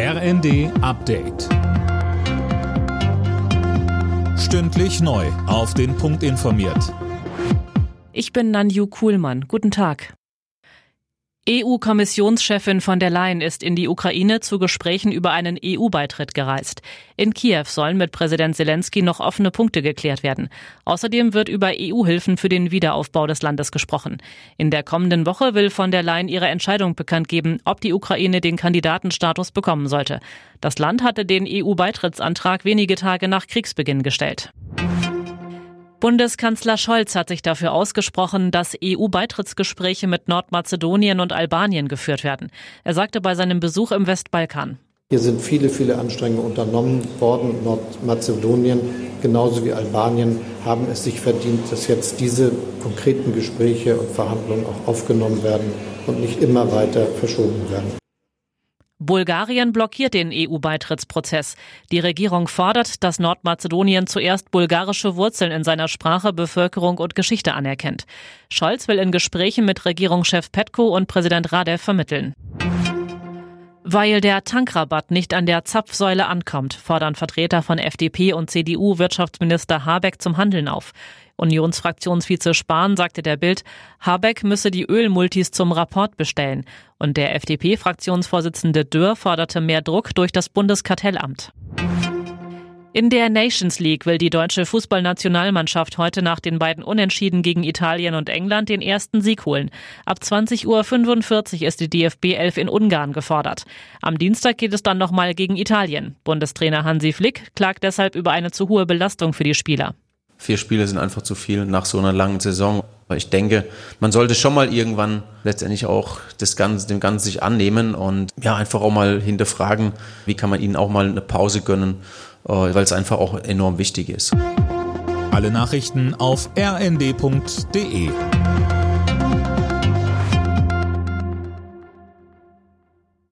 RND Update. Stündlich neu. Auf den Punkt informiert. Ich bin Nanju Kuhlmann. Guten Tag. EU-Kommissionschefin von der Leyen ist in die Ukraine zu Gesprächen über einen EU-Beitritt gereist. In Kiew sollen mit Präsident Zelensky noch offene Punkte geklärt werden. Außerdem wird über EU-Hilfen für den Wiederaufbau des Landes gesprochen. In der kommenden Woche will von der Leyen ihre Entscheidung bekannt geben, ob die Ukraine den Kandidatenstatus bekommen sollte. Das Land hatte den EU-Beitrittsantrag wenige Tage nach Kriegsbeginn gestellt. Bundeskanzler Scholz hat sich dafür ausgesprochen, dass EU-Beitrittsgespräche mit Nordmazedonien und Albanien geführt werden. Er sagte bei seinem Besuch im Westbalkan. Hier sind viele, viele Anstrengungen unternommen worden. Nordmazedonien genauso wie Albanien haben es sich verdient, dass jetzt diese konkreten Gespräche und Verhandlungen auch aufgenommen werden und nicht immer weiter verschoben werden. Bulgarien blockiert den EU-Beitrittsprozess. Die Regierung fordert, dass Nordmazedonien zuerst bulgarische Wurzeln in seiner Sprache, Bevölkerung und Geschichte anerkennt. Scholz will in Gesprächen mit Regierungschef Petko und Präsident Radev vermitteln. Weil der Tankrabatt nicht an der Zapfsäule ankommt, fordern Vertreter von FDP und CDU Wirtschaftsminister Habeck zum Handeln auf. Unionsfraktionsvize Spahn sagte der Bild, Habeck müsse die Ölmultis zum Rapport bestellen. Und der FDP-Fraktionsvorsitzende Dürr forderte mehr Druck durch das Bundeskartellamt. In der Nations League will die deutsche Fußballnationalmannschaft heute nach den beiden Unentschieden gegen Italien und England den ersten Sieg holen. Ab 20.45 Uhr ist die DFB 11 in Ungarn gefordert. Am Dienstag geht es dann nochmal gegen Italien. Bundestrainer Hansi Flick klagt deshalb über eine zu hohe Belastung für die Spieler. Vier Spiele sind einfach zu viel nach so einer langen Saison. Ich denke, man sollte schon mal irgendwann letztendlich auch das Ganze, dem Ganzen sich annehmen und ja, einfach auch mal hinterfragen, wie kann man ihnen auch mal eine Pause gönnen, weil es einfach auch enorm wichtig ist. Alle Nachrichten auf rnd.de